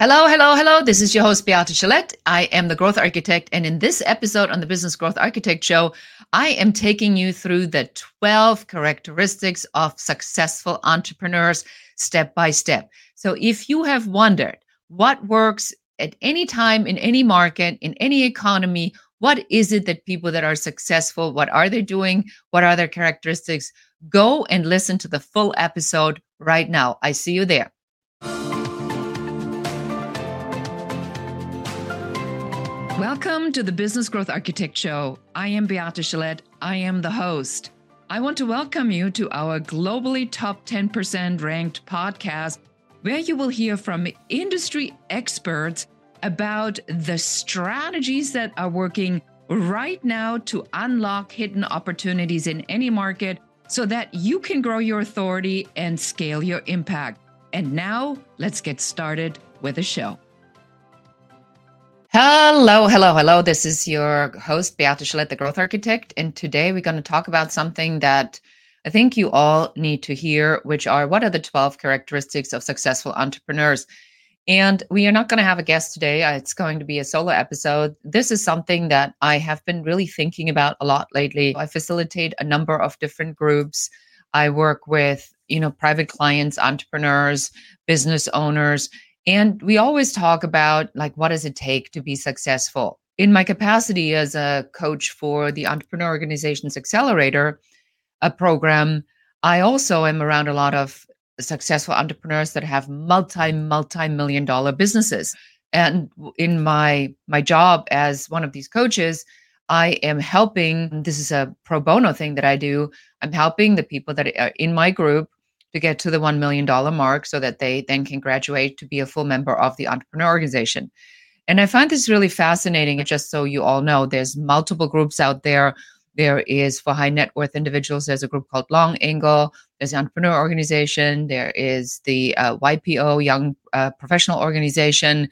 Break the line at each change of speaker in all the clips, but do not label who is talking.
Hello, hello, hello. This is your host, Beate Gillette. I am the Growth Architect. And in this episode on the Business Growth Architect Show, I am taking you through the 12 characteristics of successful entrepreneurs step by step. So if you have wondered what works at any time in any market, in any economy, what is it that people that are successful, what are they doing? What are their characteristics? Go and listen to the full episode right now. I see you there. Welcome to the Business Growth Architect Show. I am Beate Gillette. I am the host. I want to welcome you to our globally top 10% ranked podcast, where you will hear from industry experts about the strategies that are working right now to unlock hidden opportunities in any market so that you can grow your authority and scale your impact. And now let's get started with the show. Hello, hello, hello. This is your host, Beate Gillette, the Growth Architect. And today we're going to talk about something that I think you all need to hear, which are what are the 12 characteristics of successful entrepreneurs? And we are not going to have a guest today. Uh, it's going to be a solo episode. This is something that I have been really thinking about a lot lately. I facilitate a number of different groups. I work with, you know, private clients, entrepreneurs, business owners, and we always talk about like what does it take to be successful? In my capacity as a coach for the Entrepreneur Organizations Accelerator a program, I also am around a lot of successful entrepreneurs that have multi multi million dollar businesses. And in my my job as one of these coaches, I am helping this is a pro bono thing that I do. I'm helping the people that are in my group to get to the $1 million mark so that they then can graduate to be a full member of the entrepreneur organization. And I find this really fascinating. Just so you all know, there's multiple groups out there. There is for high net worth individuals, there's a group called Long Angle. There's the Entrepreneur Organization. There is the uh, YPO, Young uh, Professional Organization.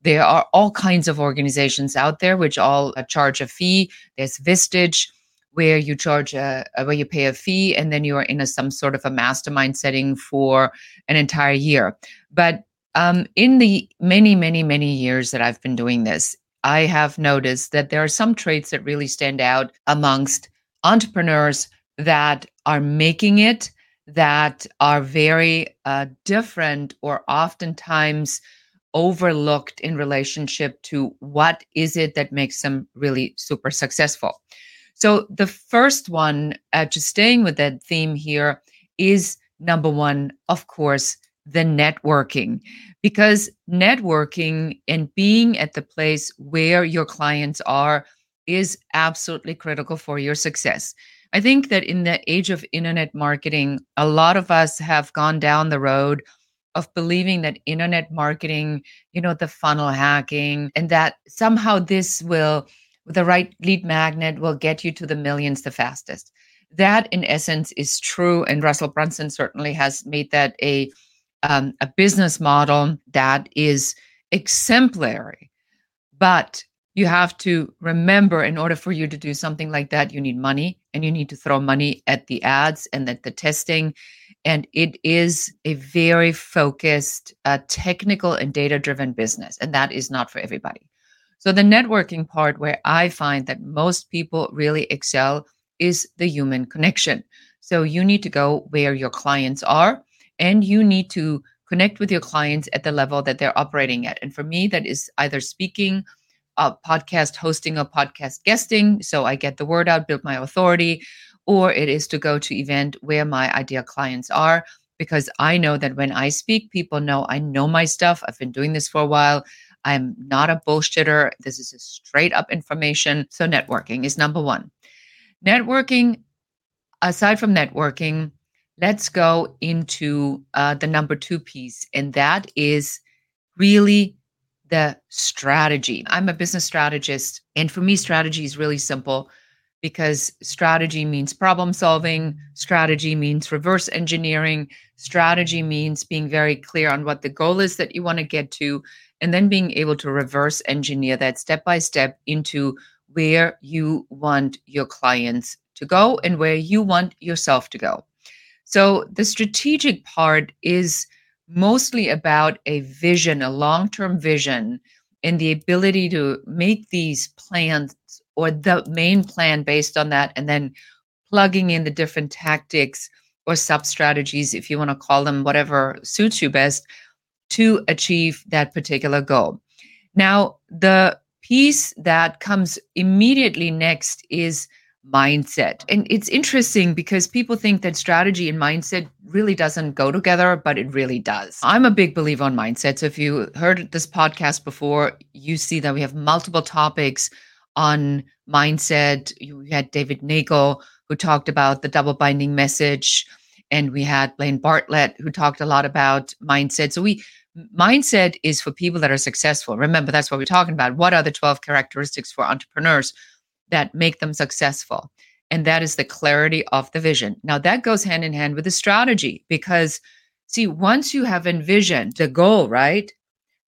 There are all kinds of organizations out there which all uh, charge a fee. There's Vistage where you charge a, where you pay a fee and then you are in a, some sort of a mastermind setting for an entire year. But um, in the many many many years that i've been doing this i have noticed that there are some traits that really stand out amongst entrepreneurs that are making it that are very uh, different or oftentimes overlooked in relationship to what is it that makes them really super successful so the first one, uh, just staying with that theme here, is number one, of course, the networking. Because networking and being at the place where your clients are is absolutely critical for your success. I think that in the age of internet marketing, a lot of us have gone down the road of believing that internet marketing, you know, the funnel hacking, and that somehow this will the right lead magnet will get you to the millions the fastest. That, in essence, is true. And Russell Brunson certainly has made that a um, a business model that is exemplary. But you have to remember, in order for you to do something like that, you need money, and you need to throw money at the ads and at the testing. And it is a very focused, uh, technical, and data driven business. And that is not for everybody. So, the networking part where I find that most people really excel is the human connection. So, you need to go where your clients are and you need to connect with your clients at the level that they're operating at. And for me, that is either speaking, uh, podcast hosting, or podcast guesting. So, I get the word out, build my authority, or it is to go to event where my ideal clients are because I know that when I speak, people know I know my stuff. I've been doing this for a while. I'm not a bullshitter. This is a straight up information. So, networking is number one. Networking, aside from networking, let's go into uh, the number two piece, and that is really the strategy. I'm a business strategist, and for me, strategy is really simple because strategy means problem solving, strategy means reverse engineering, strategy means being very clear on what the goal is that you want to get to, and then being able to reverse engineer that step by step into where you want your clients to go and where you want yourself to go. So the strategic part is mostly about a vision, a long term vision, and the ability to make these plans or the main plan based on that, and then plugging in the different tactics or sub strategies, if you want to call them whatever suits you best, to achieve that particular goal. Now, the piece that comes immediately next is mindset. And it's interesting because people think that strategy and mindset really doesn't go together, but it really does. I'm a big believer on mindset. So if you heard this podcast before, you see that we have multiple topics on mindset. You had David Nagel who talked about the double binding message and we had Blaine Bartlett who talked a lot about mindset. So we mindset is for people that are successful. Remember that's what we're talking about. What are the 12 characteristics for entrepreneurs? that make them successful. And that is the clarity of the vision. Now, that goes hand in hand with the strategy because, see, once you have envisioned the goal, right,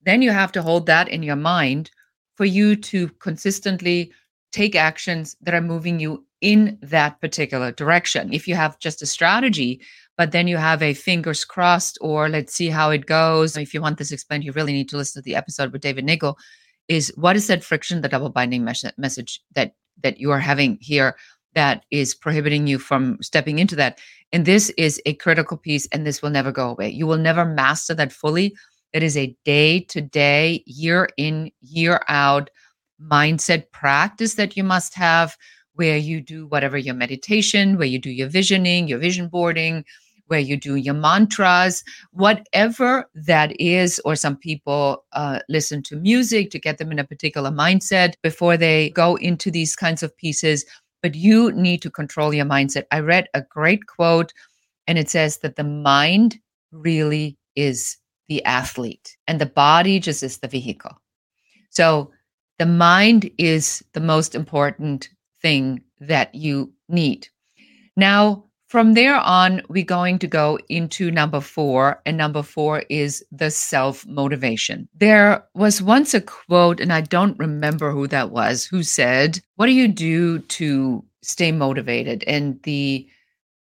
then you have to hold that in your mind for you to consistently take actions that are moving you in that particular direction. If you have just a strategy, but then you have a fingers crossed or let's see how it goes. If you want this explained, you really need to listen to the episode with David Nagel. Is what is that friction, the double binding mes- message that that you are having here that is prohibiting you from stepping into that. And this is a critical piece, and this will never go away. You will never master that fully. It is a day to day, year in, year out mindset practice that you must have where you do whatever your meditation, where you do your visioning, your vision boarding, where you do your mantras, whatever that is. Or some people uh, listen to music to get them in a particular mindset before they go into these kinds of pieces. But you need to control your mindset. I read a great quote, and it says that the mind really is the athlete, and the body just is the vehicle. So the mind is the most important thing that you need. Now, from there on, we're going to go into number four, and number four is the self motivation. There was once a quote, and I don't remember who that was, who said, "What do you do to stay motivated?" And the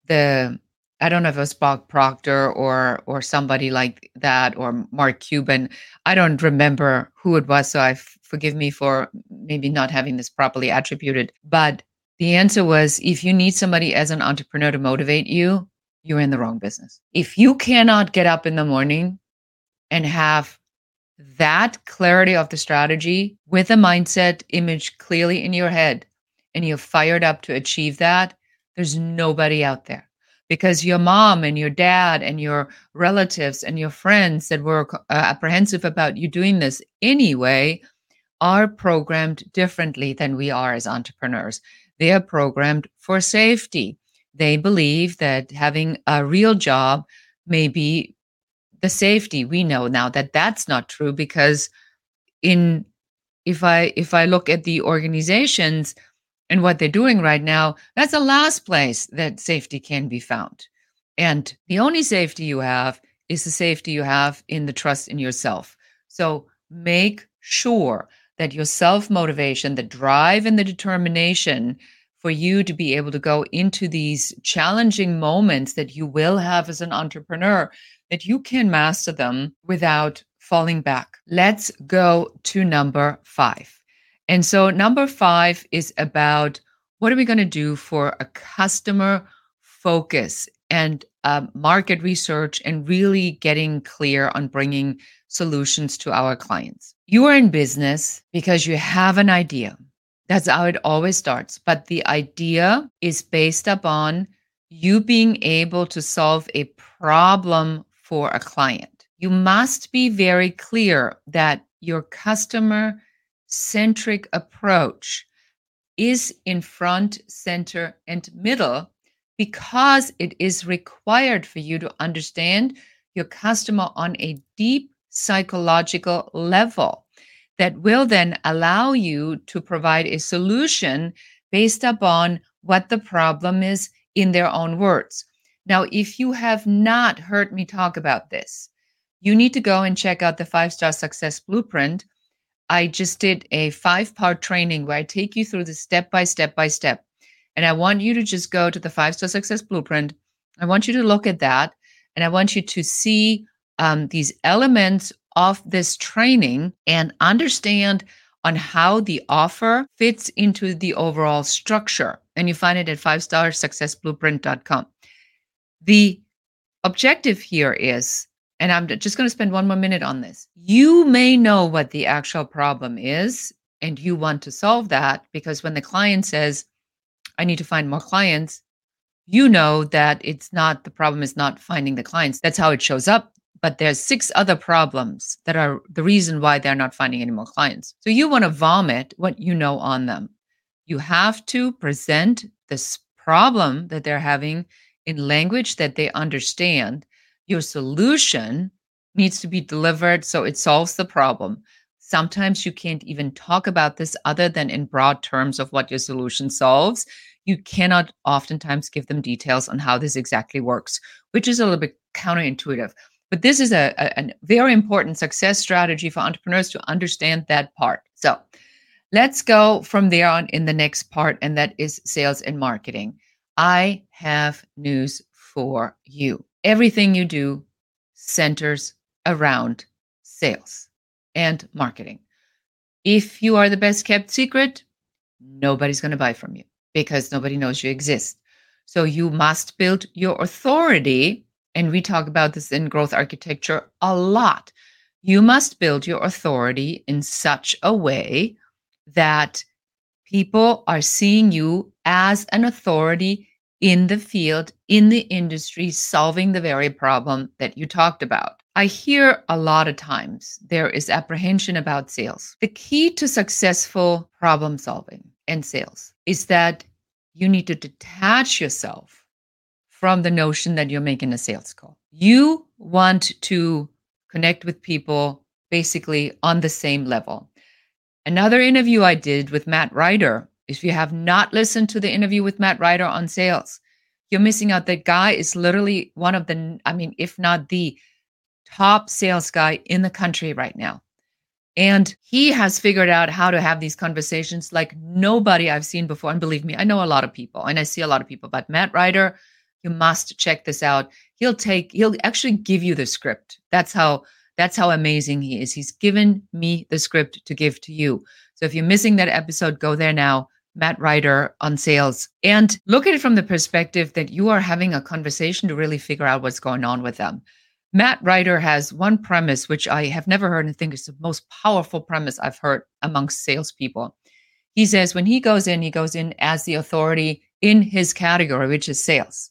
the I don't know if it was Bob Proctor or or somebody like that or Mark Cuban. I don't remember who it was, so I f- forgive me for maybe not having this properly attributed. But the answer was if you need somebody as an entrepreneur to motivate you, you're in the wrong business. If you cannot get up in the morning and have that clarity of the strategy with a mindset image clearly in your head and you're fired up to achieve that, there's nobody out there because your mom and your dad and your relatives and your friends that were uh, apprehensive about you doing this anyway are programmed differently than we are as entrepreneurs. They are programmed for safety. They believe that having a real job may be the safety. We know now that that's not true because in if I if I look at the organizations and what they're doing right now, that's the last place that safety can be found. And the only safety you have is the safety you have in the trust in yourself. So make sure that your self motivation, the drive and the determination for you to be able to go into these challenging moments that you will have as an entrepreneur, that you can master them without falling back. Let's go to number five. And so, number five is about what are we going to do for a customer focus and uh, market research and really getting clear on bringing solutions to our clients. You are in business because you have an idea. That's how it always starts. But the idea is based upon you being able to solve a problem for a client. You must be very clear that your customer centric approach is in front, center, and middle because it is required for you to understand your customer on a deep psychological level that will then allow you to provide a solution based upon what the problem is in their own words. Now, if you have not heard me talk about this, you need to go and check out the five star success blueprint. I just did a five part training where I take you through the step by step by step. And I want you to just go to the five star success blueprint. I want you to look at that and I want you to see um, these elements of this training and understand on how the offer fits into the overall structure. And you find it at five star successblueprint.com. The objective here is, and I'm just going to spend one more minute on this. You may know what the actual problem is, and you want to solve that because when the client says, I need to find more clients, you know that it's not the problem is not finding the clients. That's how it shows up but there's six other problems that are the reason why they're not finding any more clients. So you want to vomit what you know on them. You have to present this problem that they're having in language that they understand. Your solution needs to be delivered so it solves the problem. Sometimes you can't even talk about this other than in broad terms of what your solution solves. You cannot oftentimes give them details on how this exactly works, which is a little bit counterintuitive. But this is a, a, a very important success strategy for entrepreneurs to understand that part. So let's go from there on in the next part, and that is sales and marketing. I have news for you. Everything you do centers around sales and marketing. If you are the best kept secret, nobody's going to buy from you because nobody knows you exist. So you must build your authority and we talk about this in growth architecture a lot. You must build your authority in such a way that people are seeing you as an authority in the field, in the industry, solving the very problem that you talked about. I hear a lot of times there is apprehension about sales. The key to successful problem solving and sales is that you need to detach yourself from the notion that you're making a sales call. You want to connect with people basically on the same level. Another interview I did with Matt Ryder, if you have not listened to the interview with Matt Ryder on sales, you're missing out. That guy is literally one of the, I mean, if not the top sales guy in the country right now. And he has figured out how to have these conversations like nobody I've seen before. And believe me, I know a lot of people and I see a lot of people, but Matt Ryder you must check this out. He'll take he'll actually give you the script. That's how that's how amazing he is. He's given me the script to give to you. So if you're missing that episode go there now. Matt ryder on sales. And look at it from the perspective that you are having a conversation to really figure out what's going on with them. Matt ryder has one premise which i have never heard and think is the most powerful premise i've heard amongst salespeople. He says when he goes in he goes in as the authority in his category which is sales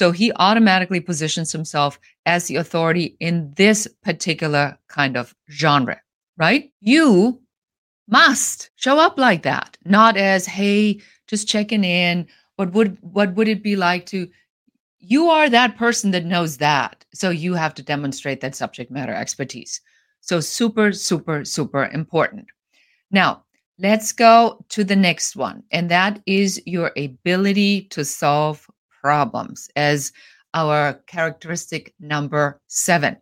so he automatically positions himself as the authority in this particular kind of genre, right? You must show up like that, not as, hey, just checking in. What would what would it be like to you are that person that knows that. So you have to demonstrate that subject matter expertise. So super, super, super important. Now, let's go to the next one, and that is your ability to solve problems as our characteristic number seven.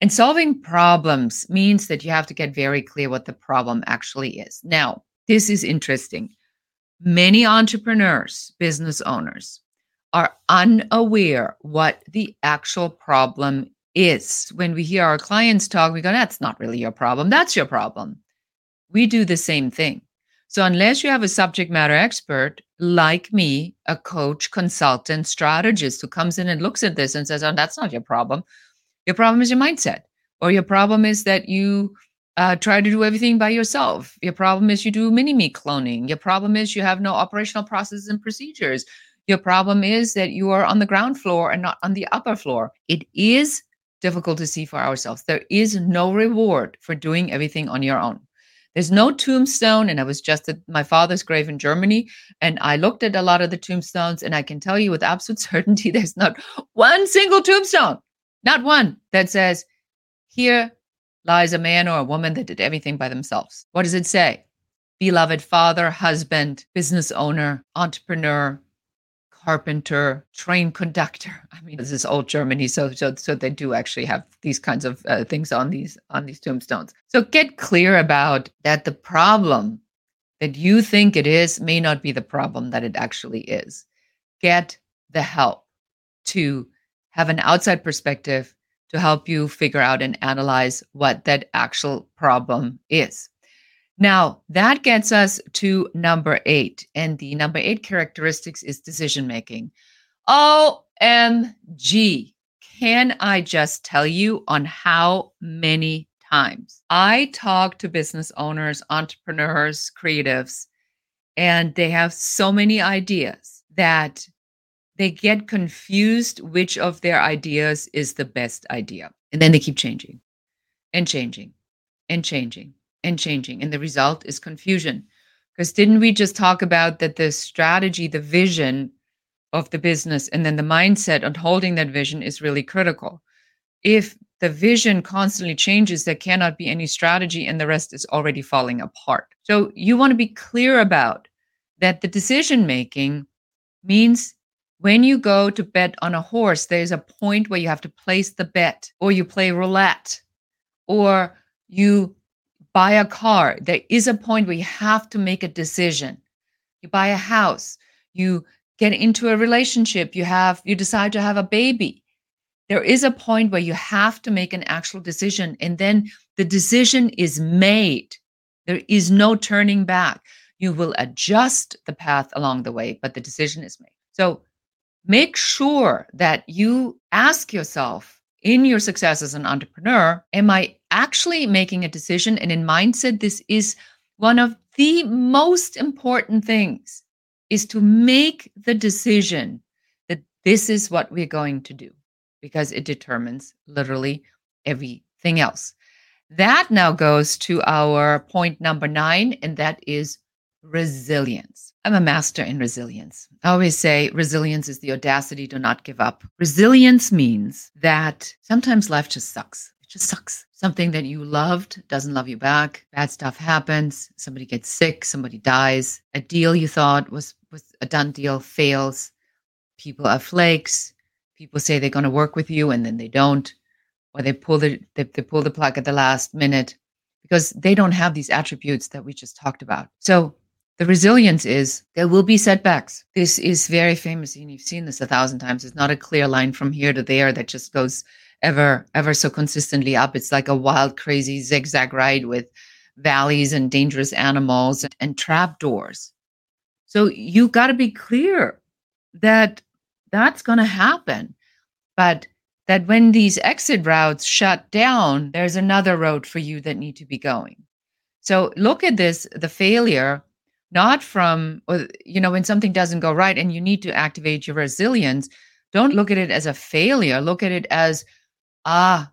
And solving problems means that you have to get very clear what the problem actually is. Now, this is interesting. Many entrepreneurs, business owners, are unaware what the actual problem is. When we hear our clients talk, we go, that's not really your problem. That's your problem. We do the same thing. So, unless you have a subject matter expert like me, a coach, consultant, strategist who comes in and looks at this and says, Oh, that's not your problem. Your problem is your mindset, or your problem is that you uh, try to do everything by yourself. Your problem is you do mini me cloning. Your problem is you have no operational processes and procedures. Your problem is that you are on the ground floor and not on the upper floor. It is difficult to see for ourselves. There is no reward for doing everything on your own. There's no tombstone. And I was just at my father's grave in Germany. And I looked at a lot of the tombstones. And I can tell you with absolute certainty, there's not one single tombstone, not one that says, here lies a man or a woman that did everything by themselves. What does it say? Beloved father, husband, business owner, entrepreneur, carpenter, train conductor. I mean, this is old Germany, so so so they do actually have these kinds of uh, things on these on these tombstones. So get clear about that. The problem that you think it is may not be the problem that it actually is. Get the help to have an outside perspective to help you figure out and analyze what that actual problem is. Now, that gets us to number eight. And the number eight characteristics is decision making. OMG. Can I just tell you on how many times I talk to business owners, entrepreneurs, creatives, and they have so many ideas that they get confused which of their ideas is the best idea. And then they keep changing and changing and changing and changing. And the result is confusion. Because didn't we just talk about that the strategy, the vision of the business, and then the mindset on holding that vision is really critical? If the vision constantly changes, there cannot be any strategy, and the rest is already falling apart. So you want to be clear about that the decision making means when you go to bet on a horse, there's a point where you have to place the bet, or you play roulette, or you buy a car, there is a point where you have to make a decision. You buy a house, you get into a relationship, you have you decide to have a baby. There is a point where you have to make an actual decision and then the decision is made. There is no turning back. You will adjust the path along the way, but the decision is made. So make sure that you ask yourself in your success as an entrepreneur, am I actually making a decision? And in mindset, this is one of the most important things is to make the decision that this is what we're going to do because it determines literally everything else. That now goes to our point number nine, and that is resilience. I'm a master in resilience. I always say resilience is the audacity to not give up. Resilience means that sometimes life just sucks. It just sucks. Something that you loved doesn't love you back. Bad stuff happens. Somebody gets sick. Somebody dies. A deal you thought was, was a done deal fails. People are flakes. People say they're going to work with you and then they don't. Or they pull the they, they pull the plug at the last minute because they don't have these attributes that we just talked about. So the resilience is there will be setbacks. This is very famous, and you've seen this a thousand times. It's not a clear line from here to there that just goes ever, ever so consistently up. It's like a wild, crazy zigzag ride with valleys and dangerous animals and, and trap doors. So you've got to be clear that that's going to happen. But that when these exit routes shut down, there's another road for you that need to be going. So look at this the failure not from you know when something doesn't go right and you need to activate your resilience don't look at it as a failure. Look at it as ah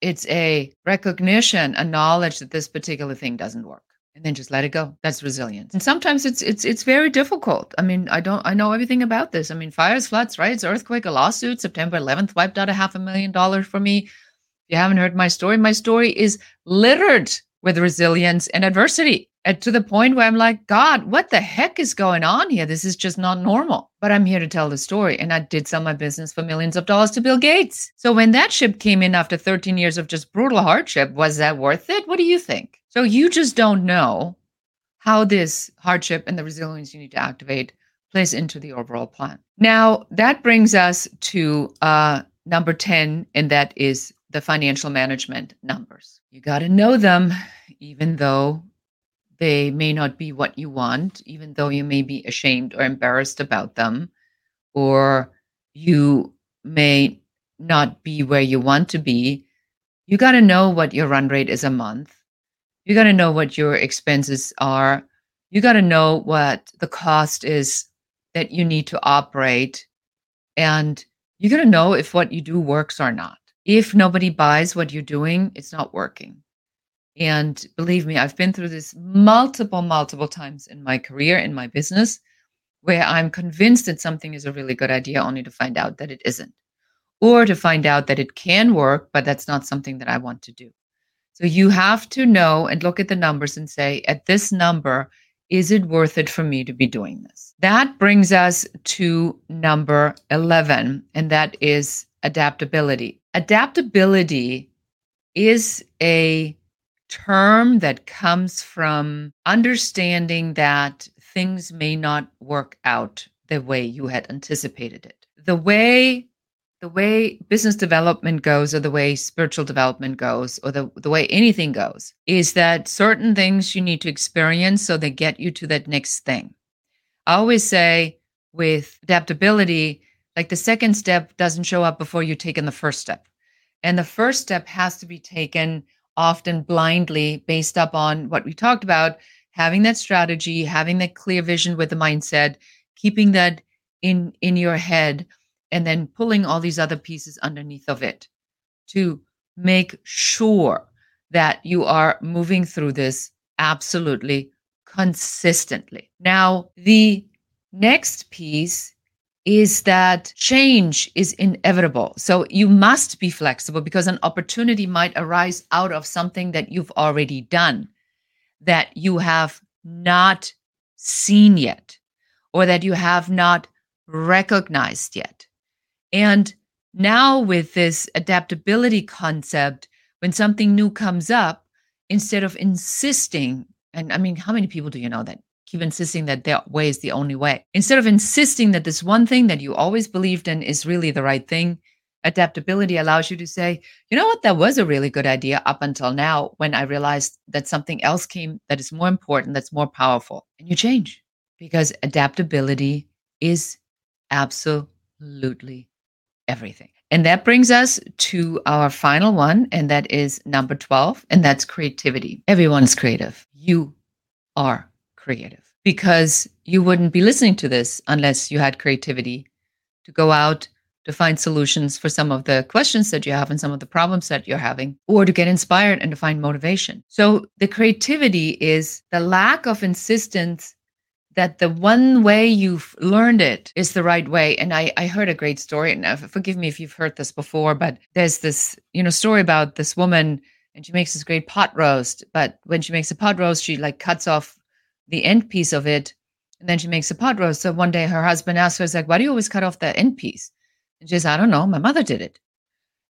it's a recognition a knowledge that this particular thing doesn't work and then just let it go. That's resilience. And sometimes it's it's it's very difficult. I mean i don't i know everything about this. I mean fires floods riots earthquake a lawsuit september 11th wiped out a half a million dollars for me. If you haven't heard my story my story is littered with resilience and adversity and to the point where I'm like, God, what the heck is going on here? This is just not normal. But I'm here to tell the story. And I did sell my business for millions of dollars to Bill Gates. So when that ship came in after 13 years of just brutal hardship, was that worth it? What do you think? So you just don't know how this hardship and the resilience you need to activate plays into the overall plan. Now, that brings us to uh, number 10, and that is the financial management numbers. You got to know them, even though they may not be what you want, even though you may be ashamed or embarrassed about them, or you may not be where you want to be. You got to know what your run rate is a month. You got to know what your expenses are. You got to know what the cost is that you need to operate. And you got to know if what you do works or not. If nobody buys what you're doing, it's not working. And believe me, I've been through this multiple, multiple times in my career, in my business, where I'm convinced that something is a really good idea only to find out that it isn't, or to find out that it can work, but that's not something that I want to do. So you have to know and look at the numbers and say, at this number, is it worth it for me to be doing this? That brings us to number 11, and that is adaptability. Adaptability is a term that comes from understanding that things may not work out the way you had anticipated it. The way the way business development goes or the way spiritual development goes or the, the way anything goes is that certain things you need to experience so they get you to that next thing. I always say with adaptability, like the second step doesn't show up before you've taken the first step. And the first step has to be taken often blindly based upon what we talked about having that strategy, having that clear vision with the mindset, keeping that in in your head and then pulling all these other pieces underneath of it to make sure that you are moving through this absolutely consistently. Now, the next piece is that change is inevitable. So you must be flexible because an opportunity might arise out of something that you've already done that you have not seen yet or that you have not recognized yet. And now, with this adaptability concept, when something new comes up, instead of insisting, and I mean, how many people do you know that keep insisting that their way is the only way? Instead of insisting that this one thing that you always believed in is really the right thing, adaptability allows you to say, you know what, that was a really good idea up until now when I realized that something else came that is more important, that's more powerful. And you change because adaptability is absolutely everything. And that brings us to our final one, and that is number 12, and that's creativity. Everyone's creative. You are creative because you wouldn't be listening to this unless you had creativity to go out to find solutions for some of the questions that you have and some of the problems that you're having, or to get inspired and to find motivation. So, the creativity is the lack of insistence that the one way you've learned it is the right way. And I, I heard a great story, and uh, forgive me if you've heard this before, but there's this, you know, story about this woman and she makes this great pot roast. But when she makes a pot roast, she like cuts off the end piece of it and then she makes a pot roast. So one day her husband asks her, he's like, why do you always cut off the end piece? And she says, I don't know. My mother did it.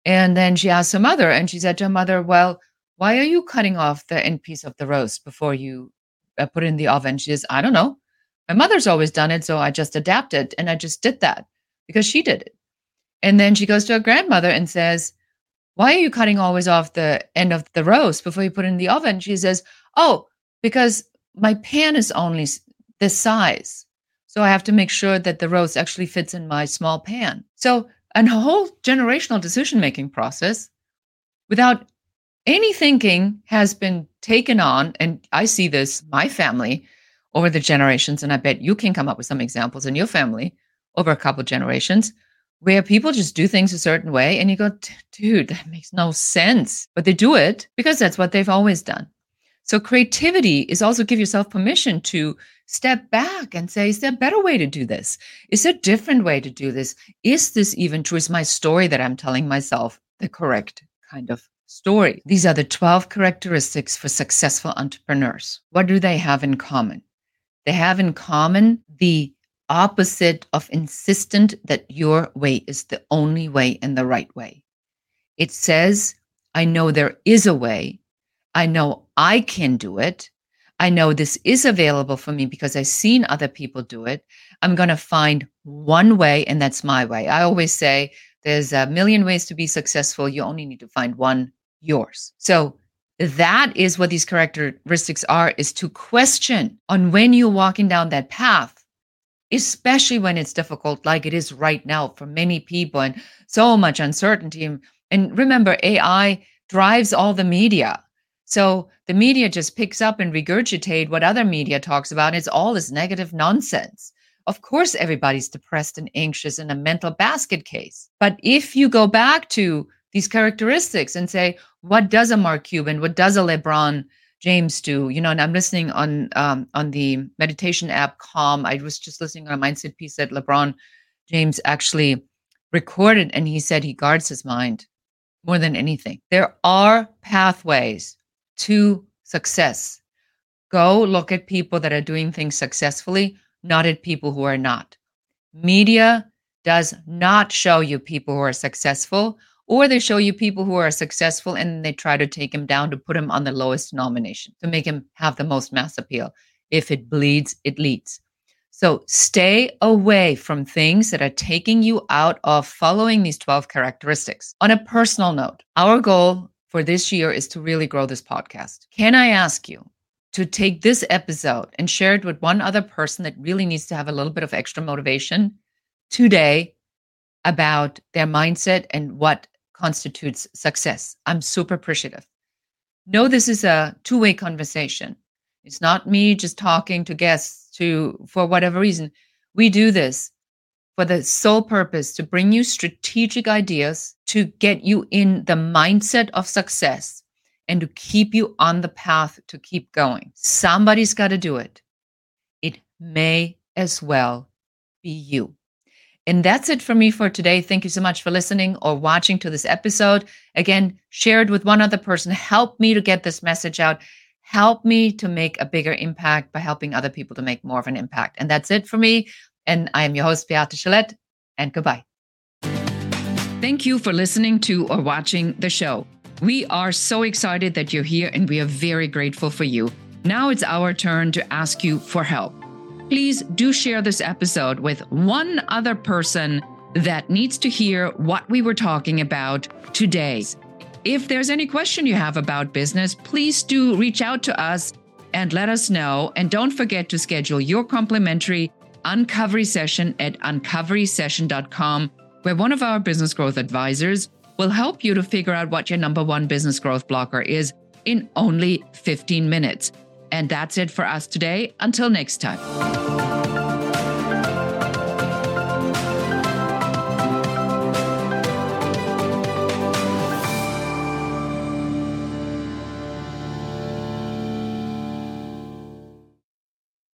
And then she asked her mother and she said to her mother, well, why are you cutting off the end piece of the roast before you uh, put it in the oven? She says, I don't know. My mother's always done it, so I just adapted and I just did that because she did it. And then she goes to her grandmother and says, Why are you cutting always off the end of the roast before you put it in the oven? She says, Oh, because my pan is only this size. So I have to make sure that the roast actually fits in my small pan. So, a whole generational decision making process without any thinking has been taken on. And I see this, my family, over the generations. And I bet you can come up with some examples in your family over a couple generations where people just do things a certain way and you go, dude, that makes no sense. But they do it because that's what they've always done. So creativity is also give yourself permission to step back and say, is there a better way to do this? Is there a different way to do this? Is this even true? Is my story that I'm telling myself the correct kind of story? These are the 12 characteristics for successful entrepreneurs. What do they have in common? They have in common the opposite of insistent that your way is the only way and the right way. It says, I know there is a way. I know I can do it. I know this is available for me because I've seen other people do it. I'm going to find one way, and that's my way. I always say there's a million ways to be successful. You only need to find one yours. So that is what these characteristics are is to question on when you're walking down that path especially when it's difficult like it is right now for many people and so much uncertainty and remember ai drives all the media so the media just picks up and regurgitate what other media talks about it's all this negative nonsense of course everybody's depressed and anxious in a mental basket case but if you go back to these characteristics and say, what does a Mark Cuban, what does a LeBron James do? You know, and I'm listening on um, on the meditation app Calm. I was just listening on a mindset piece that LeBron James actually recorded, and he said he guards his mind more than anything. There are pathways to success. Go look at people that are doing things successfully, not at people who are not. Media does not show you people who are successful or they show you people who are successful and they try to take him down to put him on the lowest denomination to make him have the most mass appeal. If it bleeds, it leads. So stay away from things that are taking you out of following these 12 characteristics. On a personal note, our goal for this year is to really grow this podcast. Can I ask you to take this episode and share it with one other person that really needs to have a little bit of extra motivation today about their mindset and what constitutes success? I'm super appreciative. No, this is a two way conversation. It's not me just talking to guests to for whatever reason. We do this for the sole purpose to bring you strategic ideas to get you in the mindset of success and to keep you on the path to keep going. Somebody's got to do it. It may as well be you. And that's it for me for today. Thank you so much for listening or watching to this episode. Again, share it with one other person. Help me to get this message out. Help me to make a bigger impact by helping other people to make more of an impact. And that's it for me. And I am your host, Beate Gillette, and goodbye. Thank you for listening to or watching the show. We are so excited that you're here and we are very grateful for you. Now it's our turn to ask you for help. Please do share this episode with one other person that needs to hear what we were talking about today. If there's any question you have about business, please do reach out to us and let us know. And don't forget to schedule your complimentary uncovery session at uncoverysession.com, where one of our business growth advisors will help you to figure out what your number one business growth blocker is in only 15 minutes. And that's it for us today. Until next time.